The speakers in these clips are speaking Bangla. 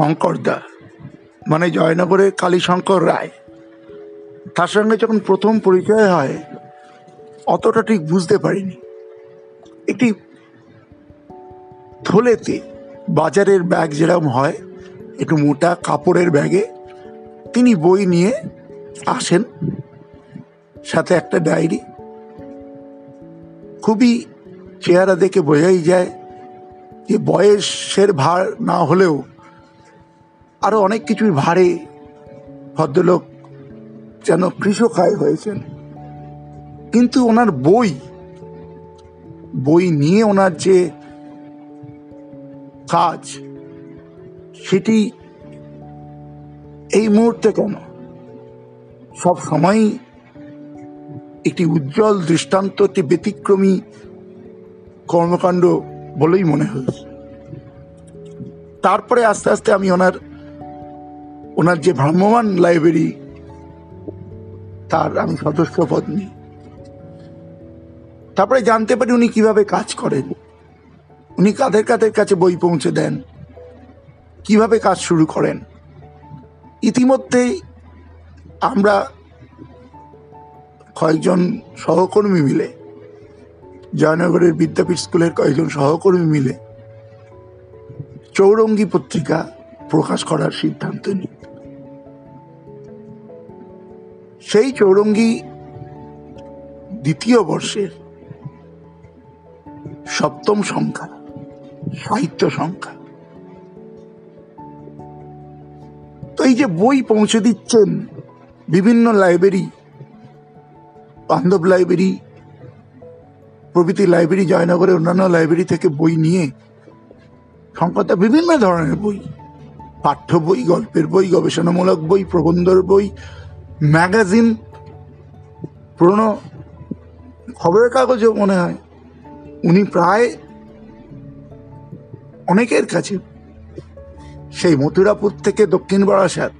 শঙ্করদা মানে জয়নগরের কালীশঙ্কর রায়। তার সঙ্গে যখন প্রথম পরিচয় হয়, অতটা ঠিক বুঝতে পারিনি। একটি থলেতে বাজারের ব্যাগ যেরকম হয়, একটু মোটা কাপড়ের ব্যাগে, তিনি বই নিয়ে আসেন। সাথে একটা ডায়েরি। খুবই চেহারা দেখে বোঝাই যায় যে বয়সের ভার না হলেও আরও অনেক কিছুর ভারে ভদ্রলোক যেন কৃষকায় হয়েছেন। কিন্তু ওনার বই বই নিয়ে ওনার যে কাজ, সেটি এই মুহূর্তে কেন? সব সময় একটি উজ্জ্বল দৃষ্টান্ত একটি ব্যতিক্রমী কর্মকাণ্ড বলেই মনে হয়েছে। তারপরে আস্তে আস্তে আমি ওনার ওনার যে ভ্রাম্যমান লাইব্রেরি, তার আমি সদস্য পদ নিই। তারপরে জানতে পারি উনি কীভাবে কাজ করেন। উনি কাদের কাদের কাছে বই পৌঁছে দেন, কীভাবে কাজ শুরু করেন। ইতিমধ্যেই আমরা কয়েকজন সহকর্মী মিলে, জয়নগরের বিদ্যাপীঠ স্কুলের কয়েকজন সহকর্মী মিলে চৌরঙ্গী পত্রিকা প্রকাশ করার সিদ্ধান্ত নিই। সেই চৌরঙ্গী দ্বিতীয় বর্ষের সপ্তম সংখ্যা, সাহিত্য সংখ্যা। তো এই যে বই পৌঁছে দিচ্ছেন বিভিন্ন লাইব্রেরি, বান্ধব লাইব্রেরি, প্রভৃতি লাইব্রেরি, জয়নগরের অন্যান্য লাইব্রেরি থেকে বই নিয়ে সংখ্যাটা বিভিন্ন ধরনের বই, পাঠ্য বই, গল্পের বই, গবেষণামূলক বই, প্রবন্ধর বই ম্যাগাজিন, পুরনো খবরের কাগজও মনে হয়। উনি প্রায় অনেকের কাছে। সেই মথুরাপুর থেকে দক্ষিণ বারাসাত,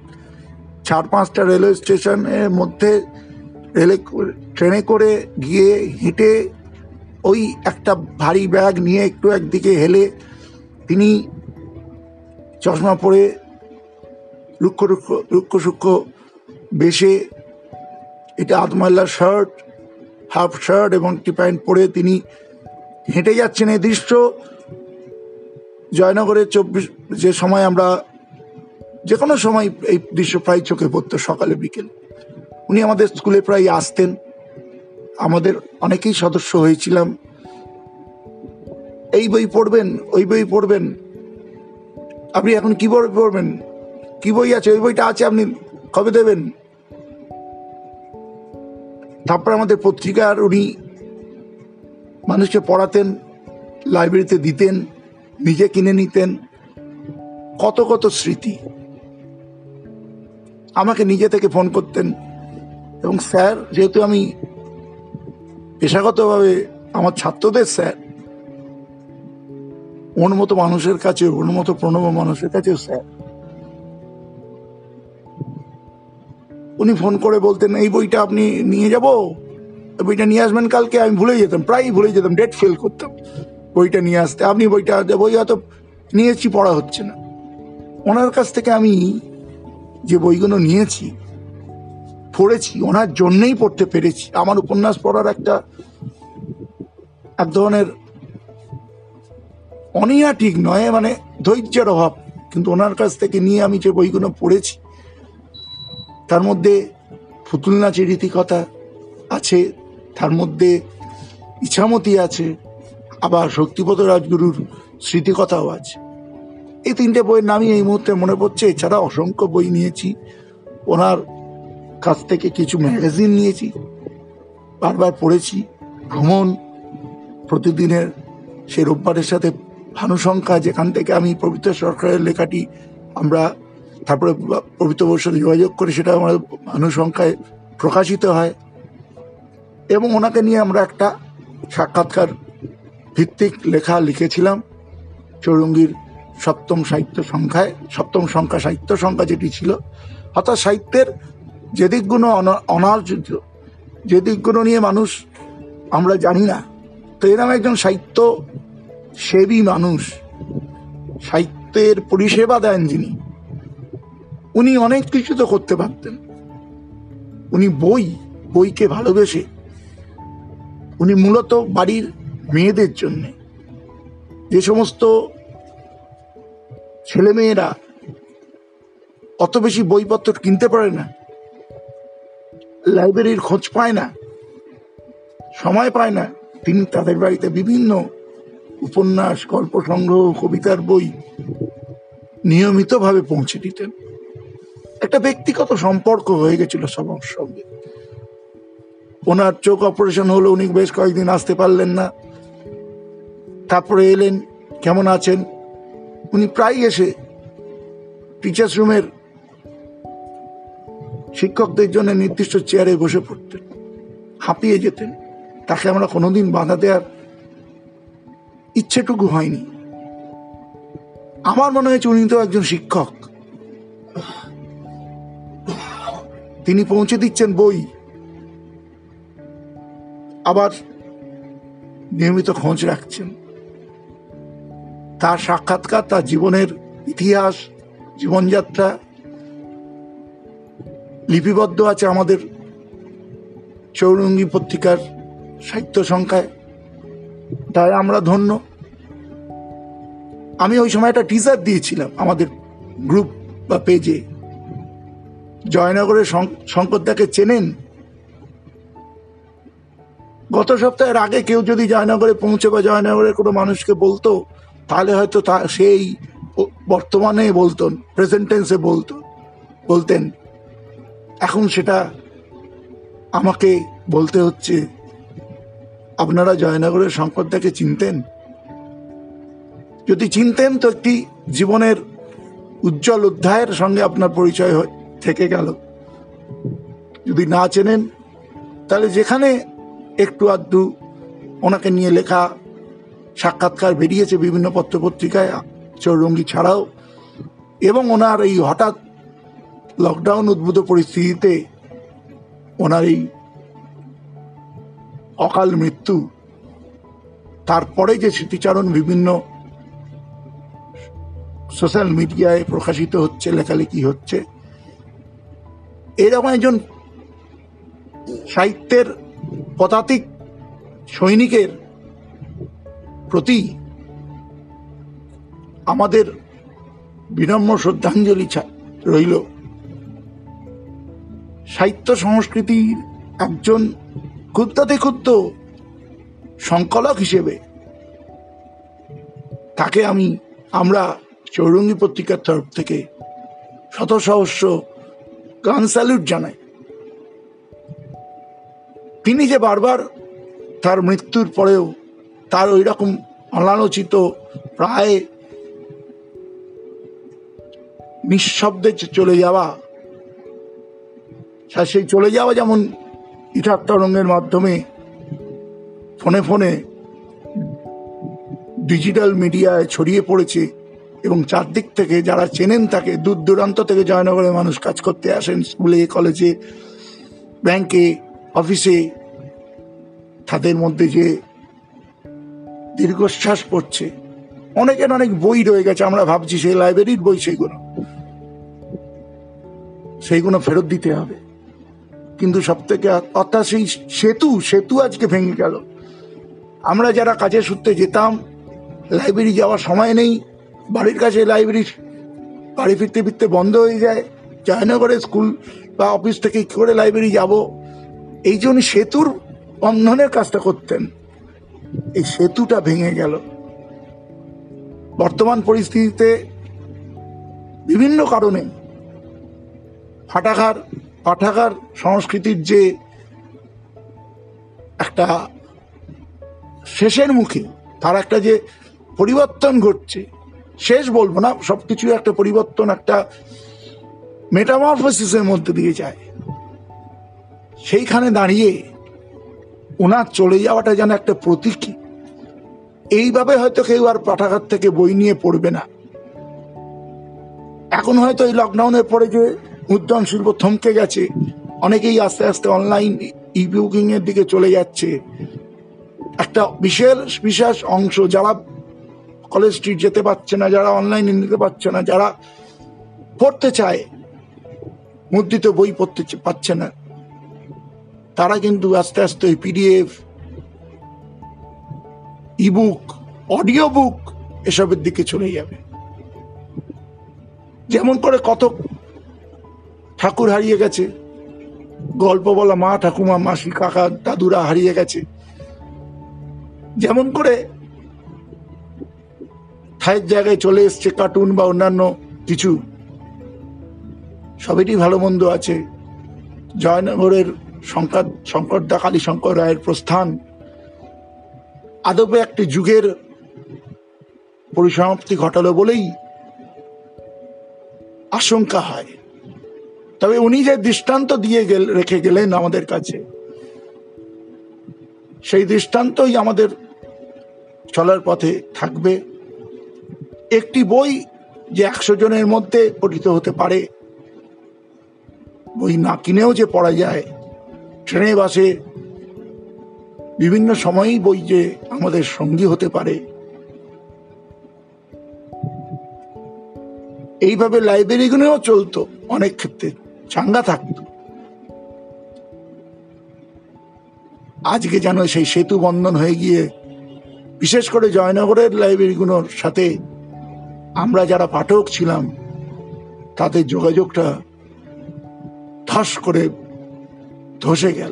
চার পাঁচটা রেলওয়ে স্টেশনের মধ্যে রেলে ট্রেনে করে গিয়ে হেঁটে ওই একটা ভারী ব্যাগ নিয়ে একটু একদিকে হেলে তিনি চশমা পরে রুক্ষ রুক্ষ রুক্ষ সূক্ষ্ম বেশে এটা আধমাল্লা শার্ট, হাফ শার্ট এবং টি প্যান্ট পরে তিনি হেঁটে যাচ্ছেন এই দৃশ্য। জয়নগরের চব্বিশ, যে সময় আমরা যে কোনো সময় এই দৃশ্য প্রায় চোখে পড়তো সকালে, বিকেল। উনি আমাদের স্কুলে প্রায় আসতেন। আমাদের অনেকেই সদস্য হয়েছিলাম। এই বই পড়বেন, ওই বই পড়বেন। আপনি এখন কি বই পড়বেন? কি বই আছে? ওই বইটা আছে, আপনি কবে দেবেন? তারপর আমাদের পত্রিকার উনি মানুষকে পড়াতেন লাইব্রেরিতে দিতেন, নিজে কিনে নিতেন। কত কত স্মৃতি। আমাকে নিজে থেকে ফোন করতেন এবং স্যার, যেহেতু আমি পেশাগতভাবে আমার ছাত্রদের স্যার, ওর মতো মানুষের কাছে ওর মতো প্রণব মানুষের কাছেও স্যার। উনি ফোন করে বলতেন, এই বইটা আপনি নিয়ে যাব? বইটা নিয়ে আসবেন কালকে? আমি ভুলে যেতাম, প্রায়ই ভুলে যেতাম, ডেট ফেল করতাম। বইটা নিয়ে আসতে, আপনি বইটা, বই হয়তো নিয়েছি পড়া হচ্ছে না। ওনার কাছ থেকে আমি যে বইগুলো নিয়েছি, পড়েছি, ওনার জন্যেই পড়তে পেরেছি। আমার উপন্যাস পড়ার একটা এক ধরনের অনিয়া ঠিক নয় মানে ধৈর্যের অভাব। কিন্তু ওনার কাছ থেকে নিয়ে আমি যে বইগুলো পড়েছি তার মধ্যে পুতুল নাচের রীতিকথা আছে, তার মধ্যে ইছামতি আছে, আবার শক্তিপদ রাজগুরুর স্মৃতিকথাও আছে। এই তিনটে বইয়ের নামই এই মুহূর্তে মনে পড়ছে। এছাড়া অসংখ্য বই নিয়েছি। ওনার কাছ থেকে কিছু ম্যাগাজিন নিয়েছি। বারবার পড়েছি। ভ্রমণ প্রতিদিনের সে রোববারের সাথে ভানুসংখ্যা, যেখান থেকে আমি পবিত্র সরকারের লেখাটি আমরা তারপরে পবিত্র সাথে যোগাযোগ করে সেটা আমার ভানুসংখ্যায় প্রকাশিত হয়। এবং ওনাকে নিয়ে আমরা একটা সাক্ষাৎকার ভিত্তিক লেখা লিখেছিলাম। চৌরঙ্গীর সপ্তম সাহিত্য সংখ্যায়, সপ্তম সংখ্যা সাহিত্য সংখ্যা যেটি ছিল, অর্থাৎ সাহিত্যের যে দিকগুলো অনা- অনার্জিত যে দিকগুলো নিয়ে মানুষ, আমরা জানি না, তো এরকম একজন সাহিত্য সেবী মানুষ, সাহিত্যের পরিষেবা দেন যিনি। উনি অনেক কিছু তো করতে পারতেন। উনি বই, বইকে ভালোবেসে। উনি মূলত বাড়ির মেয়েদের জন্য। যে সমস্ত ছেলেমেয়েরা অত বেশি বইপত্র কিনতে পারে না, লাইব্রেরির খোঁজ পায় না, সময় পায় না, তিনি তাদের বাড়িতে বিভিন্ন উপন্যাস, গল্প সংগ্রহ, কবিতার বই নিয়মিতভাবে পৌঁছে দিতেন। একটা ব্যক্তিগত সম্পর্ক হয়ে গেছিল সবার সঙ্গে। ওনার চোখ অপারেশন হলো, উনি বেশ কয়েকদিন আসতে পারলেন না। তারপরে এলেন, কেমন আছেন? উনি প্রায় এসে টিচার্স রুমের শিক্ষকদের জন্য নির্দিষ্ট চেয়ারে বসে পড়তেন, হাঁপিয়ে যেতেন। তাকে আমরা কোনোদিন বাধা দেওয়ার ইচ্ছেটুকু হয়নি। আমার মনে হয়েছে উনি তো একজন শিক্ষক। তিনি পৌঁছে দিচ্ছেন বই। আবার নিয়মিত খোঁজ রাখছেন। তার সাক্ষাৎকার, তার জীবনের ইতিহাস, জীবনযাত্রা লিপিবদ্ধ আছে আমাদের চৌরঙ্গী পত্রিকার সাহিত্য সংখ্যায়। তাই আমরা ধন্য। আমি ওই সময় একটা টিজার দিয়েছিলাম আমাদের গ্রুপ বা পেজে জয়নগরের শঙ্করদাকে চেনেন? গত সপ্তাহের আগে কেউ যদি জয়নগরে পৌঁছে বা জয়নগরের কোনো মানুষকে বলতো, তাহলে হয়তো তা, সেই বর্তমানে বলতেন প্রেজেন্টেন্সে বলতো, বলতেন। এখন সেটা আমাকে বলতে হচ্ছে, আপনারা জয়নগরের শঙ্করদাকে চিনতেন? যদি চিনতেন তো একটি জীবনের উজ্জ্বল অধ্যায়ের সঙ্গে আপনার পরিচয় থেকে গেল। যদি না চেনেন, তাহলে যেখানে একটু আধটু ওনাকে নিয়ে লেখা সাক্ষাৎকার বেরিয়েছে বিভিন্ন পত্রপত্রিকায় চৌরঙ্গি ছাড়াও, এবং ওনার এই হঠাৎ লকডাউন উদ্ভূত পরিস্থিতিতে ওনার এই অকাল মৃত্যু, তারপরে যে স্মৃতিচারণ বিভিন্ন সোশ্যাল মিডিয়ায় প্রকাশিত হচ্ছে, লেখালেখি হচ্ছে এরকম একজন সাহিত্যের পদাতিক সৈনিকের প্রতি আমাদের বিনম্র শ্রদ্ধাঞ্জলি রইল। সাহিত্য সংস্কৃতির একজন ক্ষুদ্রাতে ক্ষুদ্র সংকলক হিসেবে তাকে আমি, আমরা চৌরঙ্গী পত্রিকার তরফ থেকে শত সহস্র গান স্যালুট জানাই তিনি যে বারবার তার মৃত্যুর পরেও তার ওই রকম অনালোচিত, প্রায় নিঃশব্দে চলে যাওয়া সেই চলে যাওয়া যেমন ইঠার তরঙ্গের মাধ্যমে ফোনে ফোনে ডিজিটাল মিডিয়ায় ছড়িয়ে পড়েছে এবং চারদিক থেকে যারা চেনেন তাকে, দূর দূরান্ত থেকে জয়নগরের মানুষ কাজ করতে আসেন স্কুলে, কলেজে, ব্যাংকে, অফিসে, তাদের মধ্যে যে দীর্ঘশ্বাস পড়ছে। অনেকের অনেক বই রয়ে গেছে, আমরা ভাবছি সেই লাইব্রেরির বই সেইগুলো। সেইগুলো ফেরত দিতে হবে। কিন্তু সব থেকে অর্থাৎ সেই সেতু সেতু আজকে ভেঙে গেল। আমরা যারা কাজের সূত্রে যেতাম, লাইব্রেরি যাওয়ার সময় নেই বাড়ির কাছে লাইব্রেরি। বাড়ি ফিরতে ফিরতে বন্ধ হয়ে যায়। জয়নগরে স্কুল বা অফিস থেকে কী করে লাইব্রেরি যাব? এই জন্য সেতুর বন্ধনের কাজটা করতেন। এই সেতুটা ভেঙে গেল। বর্তমান পরিস্থিতিতে বিভিন্ন কারণে ফাটাঘার পাঠাগার সংস্কৃতির যে একটা শেষের মুখে, তার একটা যে পরিবর্তন ঘটছে শেষ বলব না সব কিছু একটা পরিবর্তন, একটা মেটামরফোসিসের মধ্যে দিয়ে যায়। সেইখানে দাঁড়িয়ে ওনার চলে যাওয়াটা যেন একটা প্রতীকী। এইভাবে হয়তো কেউ আর পাঠাগার থেকে বই নিয়ে পড়বে না। এখন হয়তো এই লকডাউনের পরে যে মুদ্রণ শিল্প থমকে গেছে, অনেকেই আস্তে আস্তে অনলাইন ই বুকিং এর দিকে চলে যাচ্ছে। একটা বিশেষ বিশেষ অংশ যারা কলেজ স্ট্রিট যেতে পারছে না, যারা অনলাইনে নিতে পারছে না, যারা পড়তে চায়, মুদ্রিত বই পড়তে পাচ্ছে না, তারা কিন্তু আস্তে আস্তে ওই পিডিএফ ইবুক অডিও বুক এসবের দিকে চলে যাবে। যেমন করে কত ঠাকুর হারিয়ে গেছে, গল্প বলা মা ঠাকুমা, মাসি, কাকা, দাদুরা হারিয়ে গেছে, যেমন করে ঠায়ের জায়গায় চলে এসছে কার্টুন বা অন্যান্য কিছু। সবেরই ভালো মন্দ আছে। জয়নগরের শঙ্কর, শঙ্করদা কালী শঙ্কর রায়ের প্রস্থান। আদবে একটি যুগের পরিসমাপ্তি ঘটালো বলেই আশঙ্কা হয়। তবে উনি যে দৃষ্টান্ত দিয়ে গেল, রেখে গেলেন আমাদের কাছে, সেই দৃষ্টান্তই আমাদের চলার পথে থাকবে। একটি বই যে একশো জনের মধ্যে পঠিত হতে পারে। বই না কিনেও যে পড়া যায় ট্রেনে বাসে বিভিন্ন সময়ই বই যে আমাদের সঙ্গী হতে পারে। এইভাবে লাইব্রেরিগুলোও চলতো, অনেক ক্ষেত্রে চাঙ্গা থাকতো। আজকে যেন সেই সেতু বন্ধন হয়ে গিয়ে, বিশেষ করে জয়নগরের লাইব্রেরিগুলোর সাথে আমরা যারা পাঠক ছিলাম, তাদের যোগাযোগটা ধস করে ধসে গেল।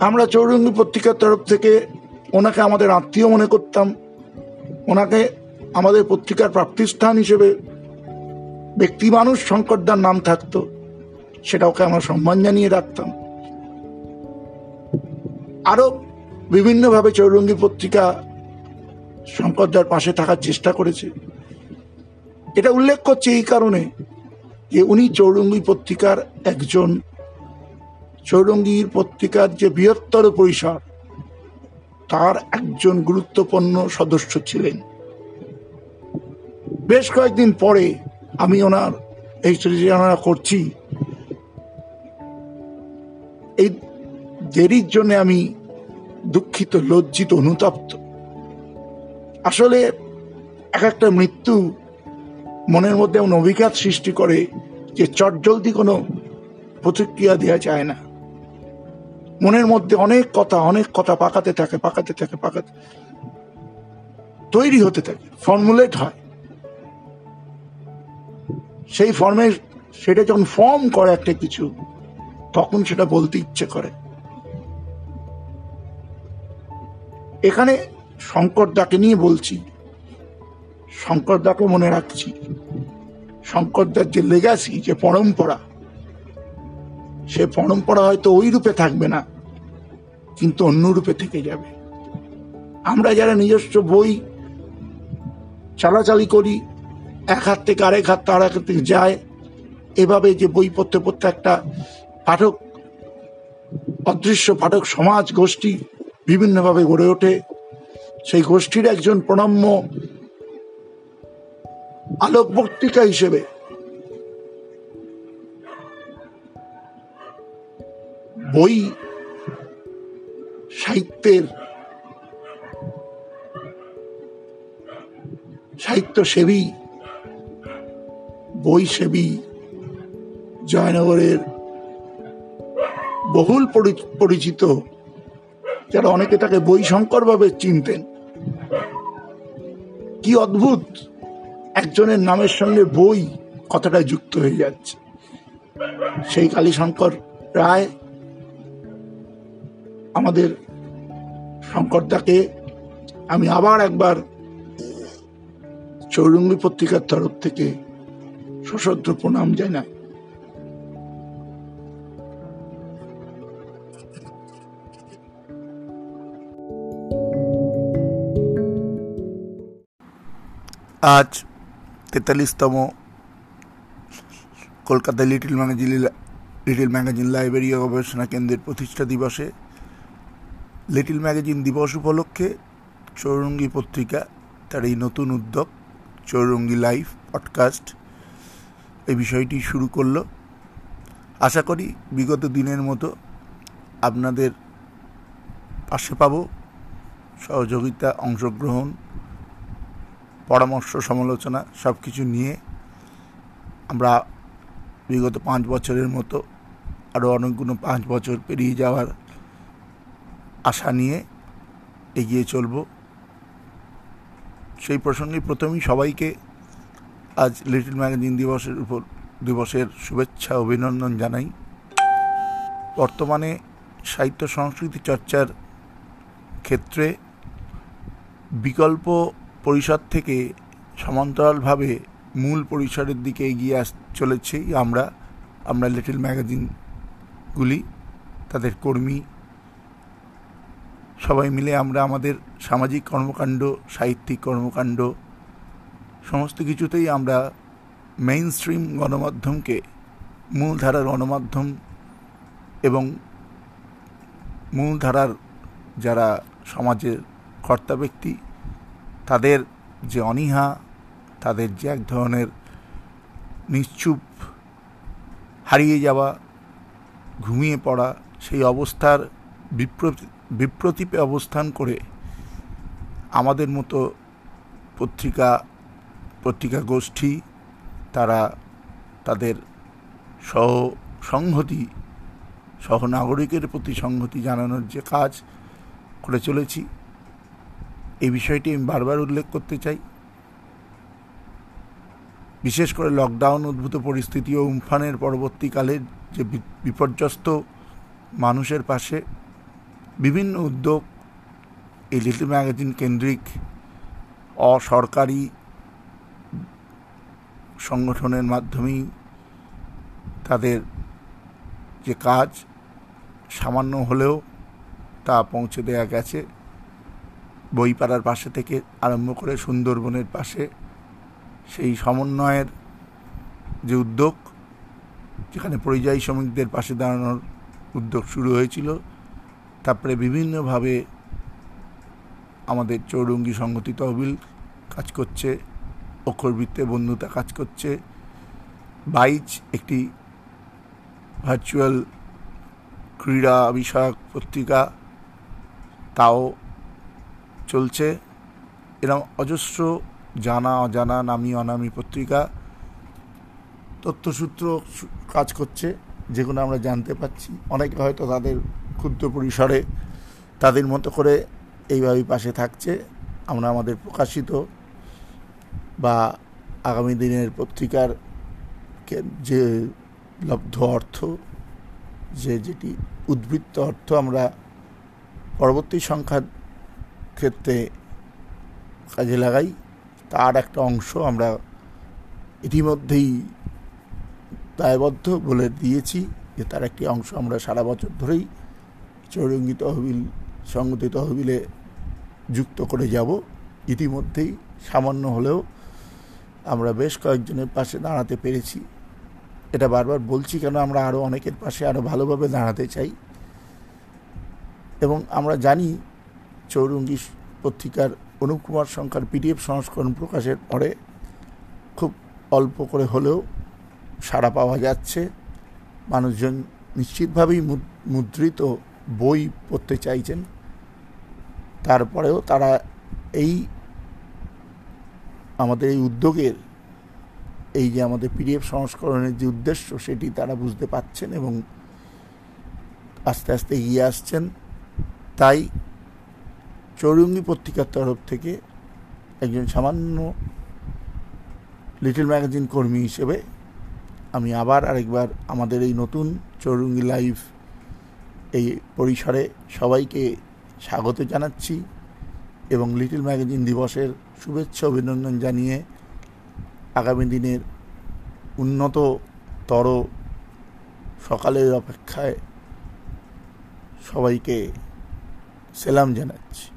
আমরা চৌরঙ্গী পত্রিকার তরফ থেকে ওনাকে আমাদের আত্মীয় মনে করতাম। ওনাকে আমাদের পত্রিকার প্রাপ্তিস্থান হিসেবে ব্যক্তি মানুষ শঙ্করদার নাম থাকতো, সেটা ওকে আমরা সম্মান জানিয়ে রাখতাম। আরও বিভিন্নভাবে চৌরঙ্গী পত্রিকা শঙ্করদার পাশে থাকার চেষ্টা করেছে। এটা উল্লেখ করছে এই কারণে যে উনি চৌরঙ্গি পত্রিকার একজন, চৌরঙ্গির পত্রিকার যে বৃহত্তর পরিসর, তার একজন গুরুত্বপূর্ণ সদস্য ছিলেন। বেশ কয়েকদিন পরে আমি ওনার এই সৃজনা করছি। এই দেরির জন্য আমি দুঃখিত, লজ্জিত, অনুতপ্ত। আসলে এক একটা মৃত্যু মনের মধ্যে এমন অভিঘাত সৃষ্টি করে যে চটজলদি কোনো প্রতিক্রিয়া দেওয়া যায় না। মনের মধ্যে অনেক কথা অনেক কথা পাকাতে থাকে পাকাতে থাকে, পাকাতে তৈরি হতে থাকে ফর্মুলেট হয়। সেই ফর্মে সেটা যখন ফর্ম করে একটা কিছু, তখন সেটা বলতে ইচ্ছে করে। এখানে শঙ্কর দাকে নিয়ে বলছি। শঙ্কর দাকে মনে রাখছি। শঙ্করদার যে লেগাসি যে পরম্পরা, সে পরম্পরা হয়তো ওই রূপে থাকবে না, কিন্তু অন্য রূপে থেকে যাবে। আমরা যারা নিজস্ব বই চালাচালি করি, এক হাত থেকে আরেক হাত তার এক থেকে যায়, এভাবে যে বই পড়তে পড়তে একটা পাঠক, অদৃশ্য পাঠক সমাজ গোষ্ঠী বিভিন্নভাবে গড়ে ওঠে সেই গোষ্ঠীর একজন প্রণম্য আলোকবর্তিকা হিসেবে। বই, সাহিত্যের সাহিত্য সেবী বই সেবী জয়নগরের বহুল পরি- পরিচিত, যারা অনেকে তাকে বই শঙ্কর ভাবে চিনতেন। কি অদ্ভুত! একজনের নামের সঙ্গে বই কথাটা যুক্ত হয়ে যাচ্ছে। সেই কালীশঙ্কর রায় আমাদের শঙ্করদাকে আমি আবার একবার চৌরঙ্গী পত্রিকার তরফ থেকে সশস্ত্র প্রণাম জানাই। আজ তেতাল্লিশতম Kolkata little magazine little magazine library ও গবেষণা কেন্দ্রের প্রতিষ্ঠা দিবসে লিটিল ম্যাগাজিন দিবস উপলক্ষে চৌরঙ্গি পত্রিকা, তার এই নতুন উদ্যোগ, চৌরঙ্গি লাইভ পডকাস্ট, এই বিষয়টি শুরু করল। আশা করি বিগত দিনের মতো আপনাদের পাশে পাবো। সহযোগিতা, অংশগ্রহণ পরামর্শ, সমালোচনা সব কিছু নিয়ে আমরা বিগত পাঁচ বছরের মতো আরও অনেকগুলো পাঁচ বছর পেরিয়ে যাওয়ার আশা নিয়ে এগিয়ে চলব। সেই প্রসঙ্গে প্রথমেই সবাইকে আজ লিটল ম্যাগাজিন দিবসের উপর, দিবসের শুভেচ্ছা, অভিনন্দন জানাই। বর্তমানে সাহিত্য সংস্কৃতি চর্চার ক্ষেত্রে বিকল্প পরিসর থেকে সমান্তরালভাবে মূল পরিসরের দিকে এগিয়ে আস, চলেছি। আমরা আমরা লিটল ম্যাগাজিনগুলি, তাদের কর্মী, সবাই মিলে আমরা আমাদের সামাজিক কর্মকাণ্ড, সাহিত্যিক কর্মকাণ্ড, সমস্ত কিছুতেই আমরা মেইন স্ট্রিম গণমাধ্যমকে, মূলধারার গণমাধ্যম এবং মূলধারার যারা সমাজের কর্তা ব্যক্তি তাদের যে অনীহা, তাদের যে এক ধরনের নিশ্চুপ হারিয়ে যাওয়া, ঘুমিয়ে পড়া, সেই অবস্থার বিপ্রতি, বিপ্রতীপে অবস্থান করে আমাদের মতো পত্রিকা পত্রিকা গোষ্ঠী, তারা তাদের সহ, সংহতি, সহনাগরিকের প্রতি সংহতি জানানোর যে কাজ করে চলেছি। এই বিষয়টি আমি বারবার উল্লেখ করতে চাই। বিশেষ করে লকডাউন, উদ্ভূত পরিস্থিতি ও উমফানের পরবর্তীকালে যে বিপর্যস্ত মানুষের পাশে বিভিন্ন উদ্যোগ এই লিটল ম্যাগাজিন কেন্দ্রিক অসরকারি সংগঠনের মাধ্যমেই তাদের যে কাজ সামান্য হলেও তা পৌঁছে দেওয়া গেছে। বইপাড়ার পাশে থেকে আরম্ভ করে সুন্দরবনের পাশে সেই সমন্বয়ের যে উদ্যোগ, যেখানে পরিযায়ী শ্রমিকদের পাশে দাঁড়ানোর উদ্যোগ শুরু হয়েছিল, তারপরে বিভিন্নভাবে আমাদের চৌরঙ্গি সংহতি তহবিল কাজ করছে, অক্ষরবৃত্তে বন্ধুতা কাজ করছে। বাইচ একটি ভার্চুয়াল ক্রীড়া বিষয়ক পত্রিকা, তাও চলছে। এরকম অজস্র জানা, অজানা, নামি, অনামি পত্রিকা, তথ্যসূত্র কাজ করছে, যেগুলো আমরা জানতে পাচ্ছি অনেকে হয়তো তাদের ক্ষুদ্র পরিসরে তাদের মতো করে এইভাবে পাশে থাকছে। আমরা আমাদের প্রকাশিত বা আগামী দিনের পত্রিকার যে লব্ধ অর্থ, যে যেটি উদ্বৃত্ত অর্থ আমরা পরবর্তী সংখ্যার ক্ষেত্রে কাজে লাগাই, তার একটা অংশ আমরা ইতিমধ্যেই দায়বদ্ধ বলে দিয়েছি যে তার একটি অংশ আমরা সারা বছর ধরেই চৌরঙ্গি তহবিল সংগতি তহবিলে যুক্ত করে যাব। ইতিমধ্যেই সামান্য হলেও আমরা বেশ কয়েকজনের পাশে দাঁড়াতে পেরেছি। এটা বারবার বলছি কেন আমরা আরও অনেকের পাশে আরও ভালোভাবে দাঁড়াতে চাই। এবং আমরা জানি চৌরঙ্গি পত্রিকার অনুপ কুমার সংখ্যার পিডিএফ সংস্করণ প্রকাশের পরে খুব অল্প করে হলেও সাড়া পাওয়া যাচ্ছে। মানুষজন নিশ্চিতভাবেই মুদ্রিত বই পড়তে চাইছেন। তারপরেও তারা এই আমাদের এই উদ্যোগের এই যে আমাদের পিডিএফ সংস্করণের যে উদ্দেশ্য সেটি তারা বুঝতে পাচ্ছেন এবং আস্তে আস্তে এগিয়ে আসছেন। তাই চৌরঙ্গি পত্রিকার তরফ থেকে একজন সামান্য লিটল ম্যাগাজিন কর্মী হিসেবে আমি আবার আরেকবার আমাদের এই নতুন চৌরঙ্গি লাইভ এই পরিসরে সবাইকে স্বাগত জানাচ্ছি এবং লিটল ম্যাগাজিন দিবসের শুভেচ্ছা অভিনন্দন জানিয়ে আগামী দিনের উন্নততর সকালের অপেক্ষায় সবাইকে সেলাম জানাচ্ছি।